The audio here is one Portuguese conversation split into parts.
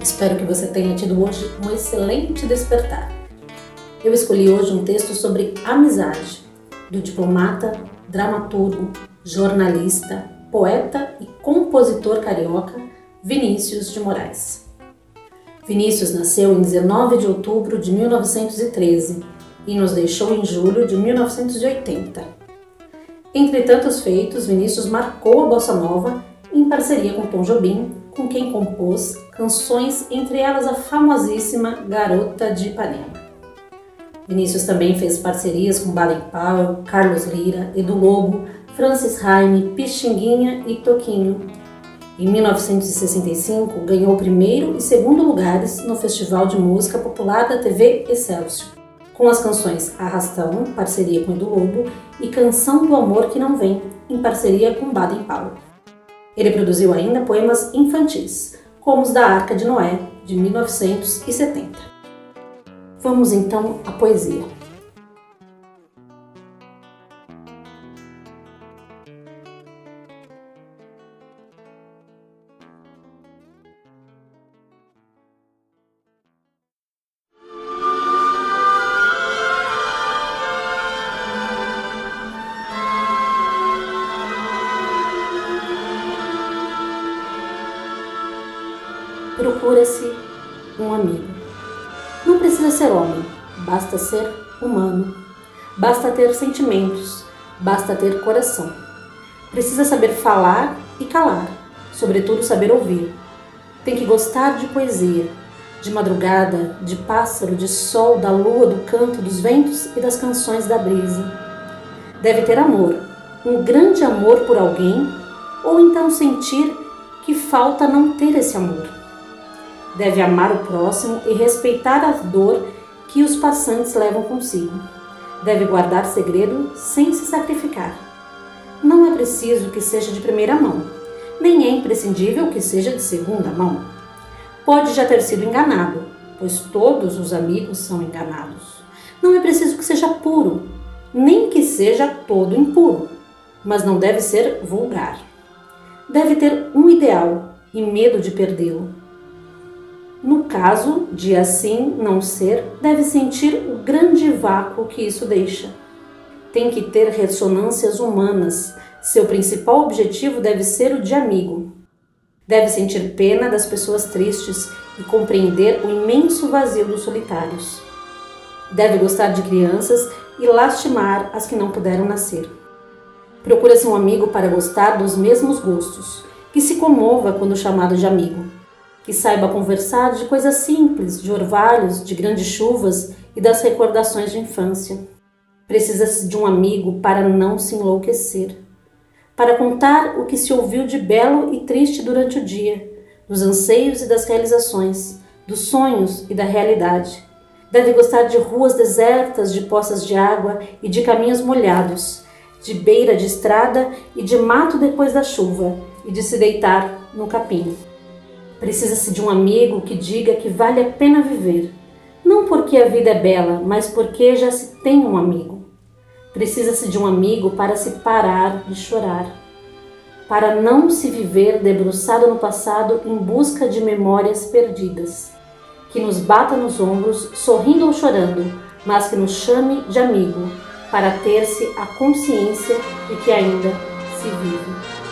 Espero que você tenha tido hoje um excelente despertar. Eu escolhi hoje um texto sobre amizade, do diplomata, dramaturgo, jornalista, poeta e compositor carioca Vinícius de Moraes. Vinícius nasceu em 19 de outubro de 1913 e nos deixou em julho de 1980. Entre tantos feitos, Vinícius marcou a bossa nova em parceria com Tom Jobim, com quem compôs canções, entre elas a famosíssima Garota de Ipanema. Vinícius também fez parcerias com Baden Powell, Carlos Lira, Edu Lobo, Francis Raime, Pixinguinha e Toquinho. Em 1965, ganhou o primeiro e segundo lugares no Festival de Música Popular da TV Excelsior, com as canções Arrastão, parceria com Edu Lobo, e Canção do Amor que Não Vem, em parceria com Baden Powell. Ele produziu ainda poemas infantis, como os da Arca de Noé, de 1970. Vamos então à poesia. Procura-se um amigo. Não precisa ser homem, basta ser humano. Basta ter sentimentos, basta ter coração. Precisa saber falar e calar, sobretudo saber ouvir. Tem que gostar de poesia, de madrugada, de pássaro, de sol, da lua, do canto, dos ventos e das canções da brisa. Deve ter amor, um grande amor por alguém, ou então sentir que falta não ter esse amor deve amar o próximo e respeitar a dor que os passantes levam consigo. Deve guardar segredo sem se sacrificar. Não é preciso que seja de primeira mão, nem é imprescindível que seja de segunda mão. Pode já ter sido enganado, pois todos os amigos são enganados. Não é preciso que seja puro, nem que seja todo impuro, mas não deve ser vulgar. Deve ter um ideal e medo de perdê-lo no caso de assim não ser, deve sentir o grande vácuo que isso deixa. Tem que ter ressonâncias humanas. Seu principal objetivo deve ser o de amigo. Deve sentir pena das pessoas tristes e compreender o imenso vazio dos solitários. Deve gostar de crianças e lastimar as que não puderam nascer. Procura-se um amigo para gostar dos mesmos gostos, que se comova quando chamado de amigo que saiba conversar de coisas simples, de orvalhos, de grandes chuvas e das recordações de infância. Precisa-se de um amigo para não se enlouquecer, para contar o que se ouviu de belo e triste durante o dia, dos anseios e das realizações, dos sonhos e da realidade. Deve gostar de ruas desertas, de poças de água e de caminhos molhados, de beira de estrada e de mato depois da chuva, e de se deitar no capim. Precisa-se de um amigo que diga que vale a pena viver, não porque a vida é bela, mas porque já se tem um amigo. Precisa-se de um amigo para se parar de chorar, para não se viver debruçado no passado em busca de memórias perdidas, que nos bata nos ombros, sorrindo ou chorando, mas que nos chame de amigo, para ter-se a consciência de que ainda se vive.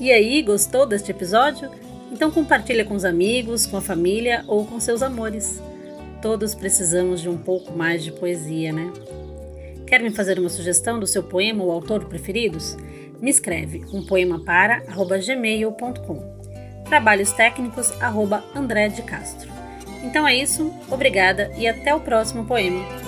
E aí, gostou deste episódio? Então compartilha com os amigos, com a família ou com seus amores. Todos precisamos de um pouco mais de poesia, né? Quer me fazer uma sugestão do seu poema ou autor preferidos? Me escreve um poema para gmail.com. Trabalhos técnicos André de Castro. Então é isso, obrigada e até o próximo poema.